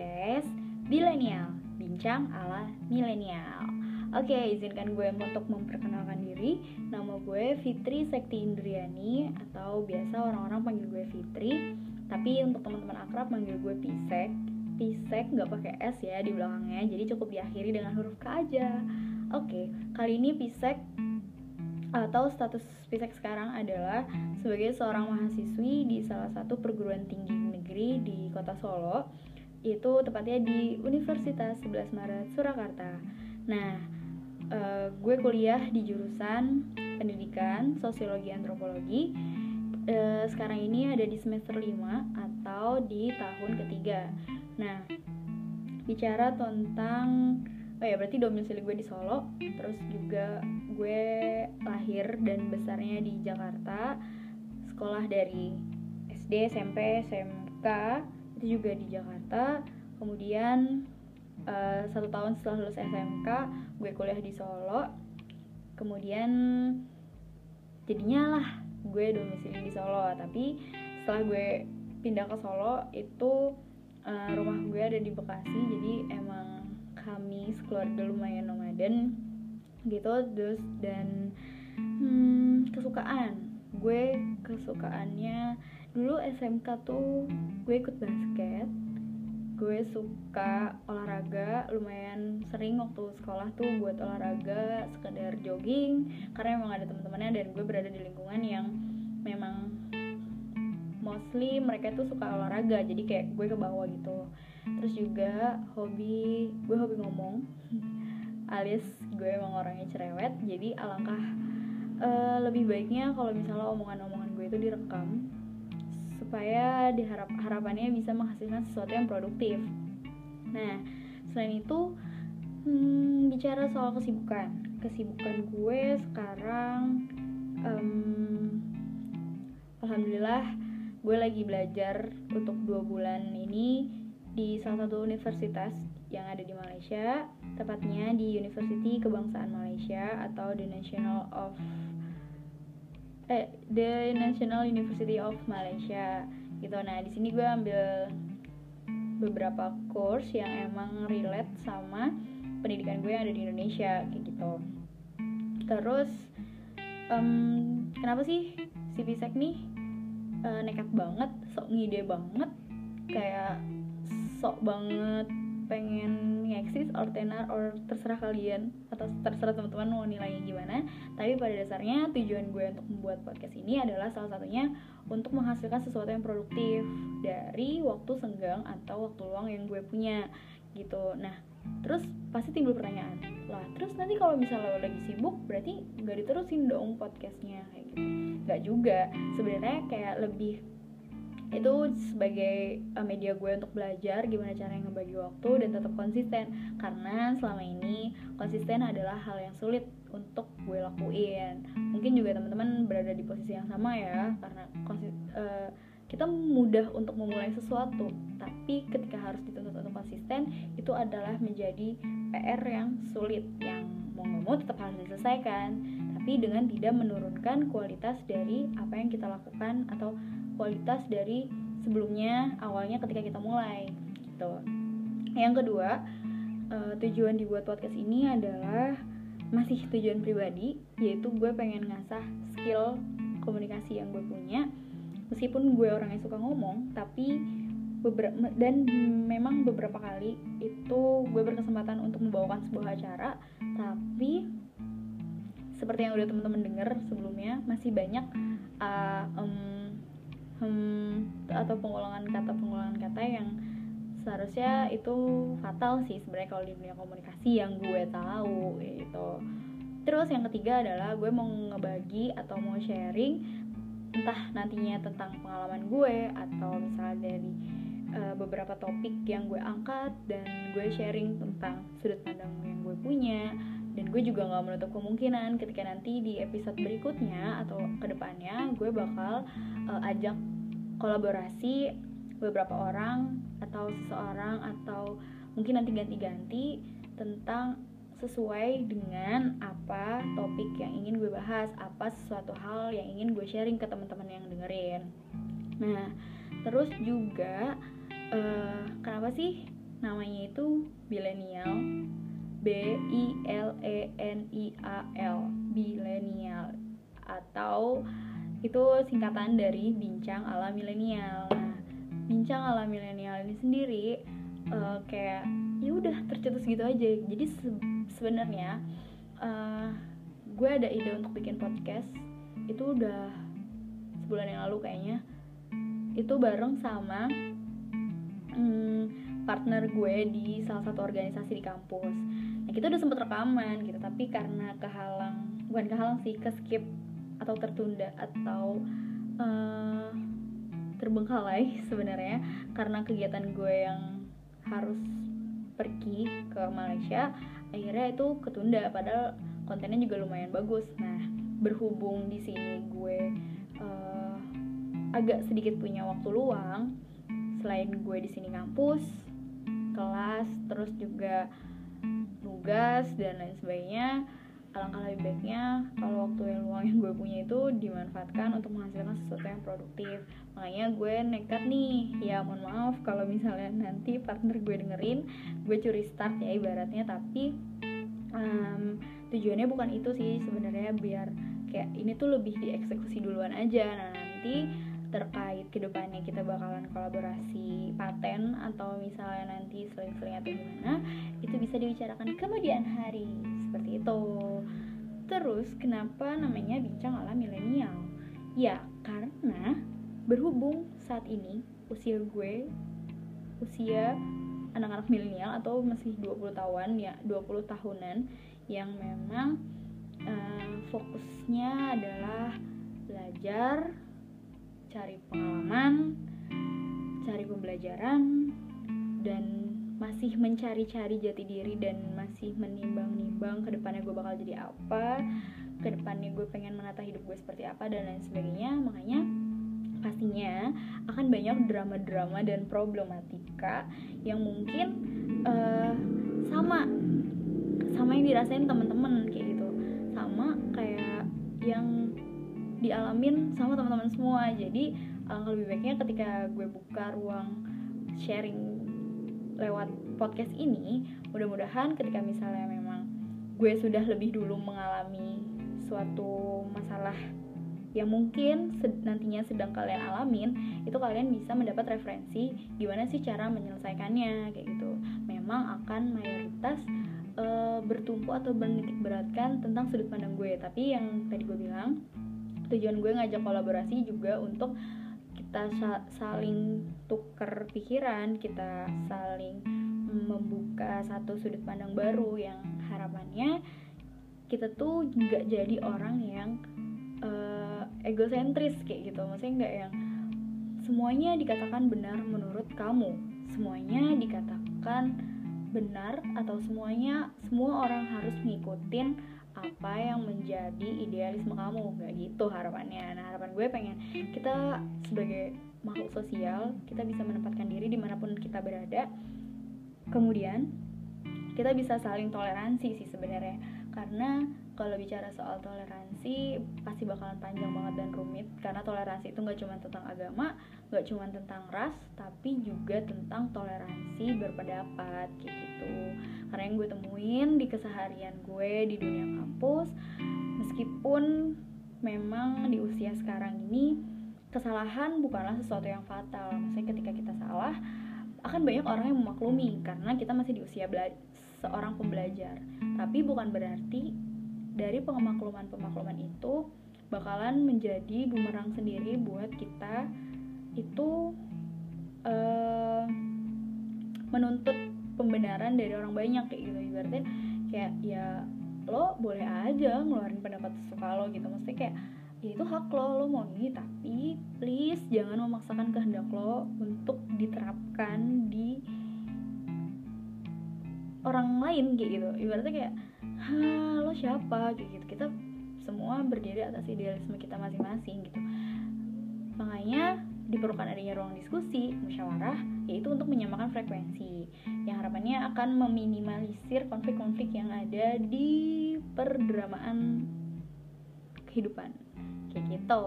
podcast Bilenial, bincang ala milenial. Oke, izinkan gue untuk memperkenalkan diri. Nama gue Fitri Sekti Indriani atau biasa orang-orang panggil gue Fitri. Tapi untuk teman-teman akrab panggil gue Pisek. Pisek nggak pakai S ya di belakangnya, jadi cukup diakhiri dengan huruf K aja. Oke, kali ini Pisek atau status Pisek sekarang adalah sebagai seorang mahasiswi di salah satu perguruan tinggi negeri di kota Solo itu tepatnya di Universitas 11 Maret Surakarta. Nah, uh, gue kuliah di jurusan pendidikan sosiologi antropologi. Uh, sekarang ini ada di semester 5 atau di tahun ketiga. Nah, bicara tentang oh ya berarti domisili gue di Solo, terus juga gue lahir dan besarnya di Jakarta. Sekolah dari SD, SMP, SMK itu juga di Jakarta. Kemudian uh, satu tahun setelah lulus SMK gue kuliah di Solo. Kemudian jadinya lah gue domisili di Solo. Tapi setelah gue pindah ke Solo itu uh, rumah gue ada di Bekasi. Jadi emang kami sekeluarga lumayan nomaden gitu. Terus dan hmm, kesukaan. Gue kesukaannya dulu SMK tuh gue ikut basket. Gue suka olahraga lumayan sering waktu sekolah tuh buat olahraga sekedar jogging karena emang ada teman-temannya dan gue berada di lingkungan yang memang mostly mereka tuh suka olahraga jadi kayak gue ke bawah gitu. Terus juga hobi gue hobi ngomong alias gue emang orangnya cerewet jadi alangkah uh, lebih baiknya kalau misalnya omongan-omongan gue itu direkam supaya diharap harapannya bisa menghasilkan sesuatu yang produktif. Nah, selain itu hmm, bicara soal kesibukan, kesibukan gue sekarang, um, alhamdulillah gue lagi belajar untuk dua bulan ini di salah satu universitas yang ada di Malaysia, tepatnya di University Kebangsaan Malaysia atau the National of eh the National University of Malaysia gitu. Nah di sini gue ambil beberapa course yang emang relate sama pendidikan gue yang ada di Indonesia kayak gitu. Terus um, kenapa sih si Pisek nih uh, nekat banget sok ngide banget kayak sok banget pengen ngeksis or tenar or terserah kalian atau terserah teman-teman mau nilainya gimana. Tapi pada dasarnya tujuan gue untuk membuat podcast ini adalah salah satunya untuk menghasilkan sesuatu yang produktif dari waktu senggang atau waktu luang yang gue punya gitu. Nah terus pasti timbul pertanyaan lah terus nanti kalau misalnya lo lagi sibuk berarti nggak diterusin dong podcastnya? Kayak gitu. Nggak juga. Sebenarnya kayak lebih itu sebagai uh, media gue untuk belajar gimana cara yang ngebagi waktu dan tetap konsisten. Karena selama ini konsisten adalah hal yang sulit untuk gue lakuin. Mungkin juga teman-teman berada di posisi yang sama ya karena uh, kita mudah untuk memulai sesuatu tapi ketika harus dituntut untuk konsisten itu adalah menjadi PR yang sulit yang mau nggak mau tetap harus diselesaikan dengan tidak menurunkan kualitas dari apa yang kita lakukan atau kualitas dari sebelumnya awalnya ketika kita mulai gitu. Yang kedua uh, tujuan dibuat podcast ini adalah masih tujuan pribadi yaitu gue pengen ngasah skill komunikasi yang gue punya. Meskipun gue orang yang suka ngomong tapi beberapa dan memang beberapa kali itu gue berkesempatan untuk membawakan sebuah acara tapi seperti yang udah teman-teman dengar sebelumnya masih banyak uh, um, hmm, atau pengulangan kata pengulangan kata yang seharusnya itu fatal sih sebenarnya kalau di dunia komunikasi yang gue tahu gitu. Terus yang ketiga adalah gue mau ngebagi atau mau sharing entah nantinya tentang pengalaman gue atau misalnya dari uh, beberapa topik yang gue angkat dan gue sharing tentang sudut pandang yang gue punya dan gue juga nggak menutup kemungkinan ketika nanti di episode berikutnya atau ke depannya gue bakal uh, ajak kolaborasi beberapa orang atau seseorang atau mungkin nanti ganti-ganti tentang sesuai dengan apa topik yang ingin gue bahas, apa sesuatu hal yang ingin gue sharing ke teman-teman yang dengerin. Nah, terus juga uh, kenapa sih namanya itu Bilenial B I L E N I A L Bilenial atau itu singkatan dari bincang ala milenial. Nah, bincang ala milenial ini sendiri uh, kayak ya udah tercetus gitu aja. Jadi se sebenarnya uh, gue ada ide untuk bikin podcast itu udah sebulan yang lalu kayaknya. Itu bareng sama hmm, partner gue di salah satu organisasi di kampus. Nah kita udah sempet rekaman gitu, tapi karena kehalang, bukan kehalang sih, ke skip atau tertunda atau uh, terbengkalai sebenarnya karena kegiatan gue yang harus pergi ke Malaysia akhirnya itu ketunda padahal kontennya juga lumayan bagus nah berhubung di sini gue uh, agak sedikit punya waktu luang selain gue di sini kampus kelas terus juga tugas dan lain sebagainya. Alangkah lebih baiknya kalau waktu yang luang yang gue punya itu dimanfaatkan untuk menghasilkan sesuatu yang produktif. Makanya gue nekat nih ya mohon maaf kalau misalnya nanti partner gue dengerin gue curi start ya ibaratnya tapi um, tujuannya bukan itu sih sebenarnya biar kayak ini tuh lebih dieksekusi duluan aja. Nah nanti terkait ke depannya kita bakalan kolaborasi paten atau misalnya nanti seling-seling atau gimana itu bisa dibicarakan kemudian hari. Seperti itu. Terus kenapa namanya bincang ala milenial? Ya karena berhubung saat ini usia gue usia anak-anak milenial atau masih 20 tahun ya 20 tahunan yang memang uh, fokusnya adalah belajar cari pengalaman, cari pembelajaran, dan masih mencari-cari jati diri dan masih menimbang-nimbang ke depannya gue bakal jadi apa, ke depannya gue pengen menata hidup gue seperti apa dan lain sebagainya. Makanya pastinya akan banyak drama-drama dan problematika yang mungkin uh, sama sama yang dirasain teman-teman kayak gitu sama kayak yang dialamin sama teman-teman semua. Jadi alangkah lebih baiknya ketika gue buka ruang sharing lewat podcast ini mudah-mudahan ketika misalnya memang gue sudah lebih dulu mengalami suatu masalah yang mungkin nantinya sedang kalian alamin itu kalian bisa mendapat referensi gimana sih cara menyelesaikannya kayak gitu. Memang akan mayoritas e, bertumpu atau menitik beratkan tentang sudut pandang gue. Tapi yang tadi gue bilang tujuan gue ngajak kolaborasi juga untuk kita saling tuker pikiran kita saling membuka satu sudut pandang baru yang harapannya kita tuh nggak jadi orang yang uh, egosentris kayak gitu. Maksudnya nggak yang semuanya dikatakan benar menurut kamu semuanya dikatakan benar atau semuanya semua orang harus ngikutin apa yang menjadi idealisme kamu? Gak gitu harapannya. Nah harapan gue pengen kita sebagai makhluk sosial kita bisa menempatkan diri di mana pun kita berada. Kemudian kita bisa saling toleransi sih sebenarnya. Karena kalau bicara soal toleransi pasti bakalan panjang banget dan rumit. Karena toleransi itu nggak cuma tentang agama nggak cuma tentang ras tapi juga tentang toleransi berpendapat kayak gitu karena yang gue temuin di keseharian gue di dunia kampus meskipun memang di usia sekarang ini kesalahan bukanlah sesuatu yang fatal. Maksudnya ketika kita salah akan banyak orang yang memaklumi karena kita masih di usia seorang pembelajar. Tapi bukan berarti dari pemakluman-pemakluman itu bakalan menjadi bumerang sendiri buat kita itu uh, menuntut pembenaran dari orang banyak kayak gitu. Ibaratnya kayak ya lo boleh aja ngeluarin pendapat suka lo gitu. Maksudnya kayak ya itu hak lo lo mau ini tapi please jangan memaksakan kehendak lo untuk diterapkan di orang lain kayak gitu. Ibaratnya kayak lo siapa? Kayak gitu. Kita semua berdiri atas idealisme kita masing-masing gitu. Makanya diperlukan adanya ruang diskusi musyawarah yaitu untuk menyamakan frekuensi yang harapannya akan meminimalisir konflik-konflik yang ada di perdramaan kehidupan. Kayak gitu.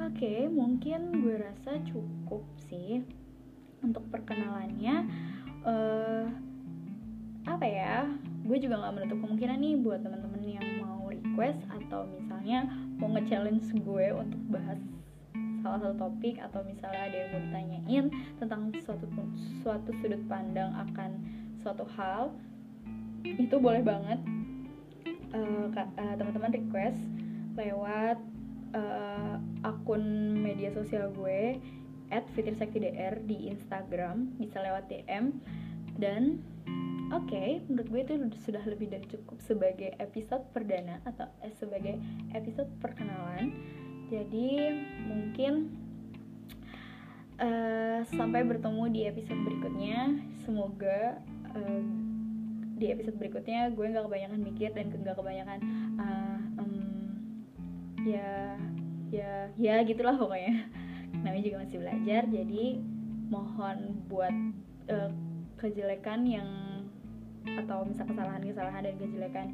Oke mungkin gue rasa cukup sih untuk perkenalannya. Uh, apa ya? Gue juga nggak menutup kemungkinan nih buat teman-teman yang mau request atau misalnya mau nge-challenge gue untuk bahas salah satu topik atau misalnya ada yang mau ditanyain tentang suatu suatu sudut pandang akan suatu hal itu boleh banget uh, uh, teman-teman request lewat uh, akun media sosial gue at fitrisaktidr di Instagram bisa lewat DM dan oke okay, menurut gue itu sudah lebih dari cukup sebagai episode perdana atau eh, sebagai episode perkenalan jadi mungkin uh, sampai bertemu di episode berikutnya. Semoga uh, di episode berikutnya gue nggak kebanyakan mikir dan nggak kebanyakan uh, um, ya ya ya gitulah pokoknya. Namanya juga masih belajar jadi mohon buat uh, kejelekan yang atau misal kesalahan-kesalahan dan kejelekan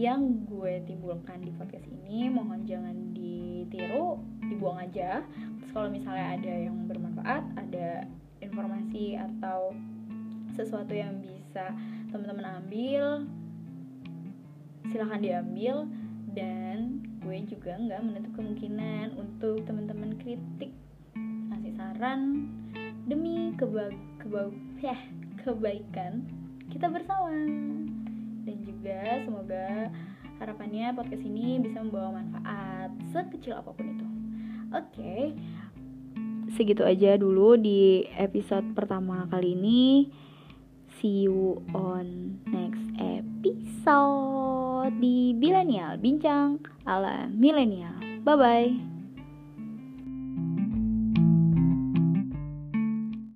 yang gue timbulkan di podcast ini mohon jangan ditiru dibuang aja. Terus kalau misalnya ada yang bermanfaat ada informasi atau sesuatu yang bisa teman-teman ambil silahkan diambil. Dan gue juga nggak menutup kemungkinan untuk teman-teman kritik ngasih saran demi keba keba ya, kebaikan kita bersama. Dan juga semoga harapannya podcast ini bisa membawa manfaat sekecil apa pun itu. Oke. Okay. segitu aja dulu di episode pertama kali ini. See you on next episode di Bilenial Bincang ala Milenial. Bye bye